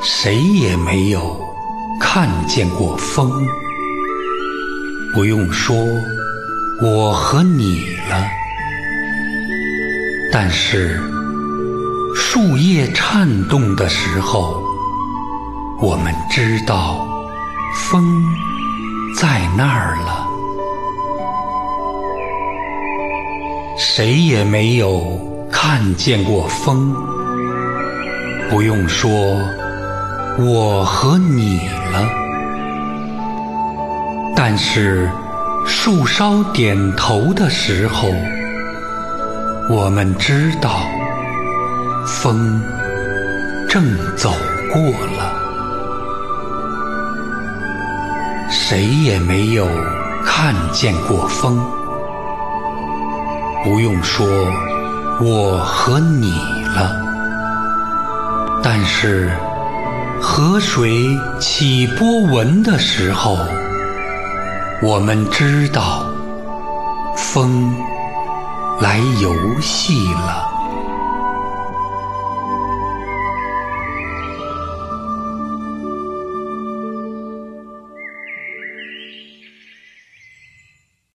谁也没有看见过风，不用说我和你了。但是树叶颤动的时候，我们知道风在那儿了。谁也没有看见过风，不用说我和你了。但是树梢点头的时候，我们知道风正走过了。谁也没有看见过风。不用说我和你了，但是河水起波纹的时候，我们知道风来游戏了。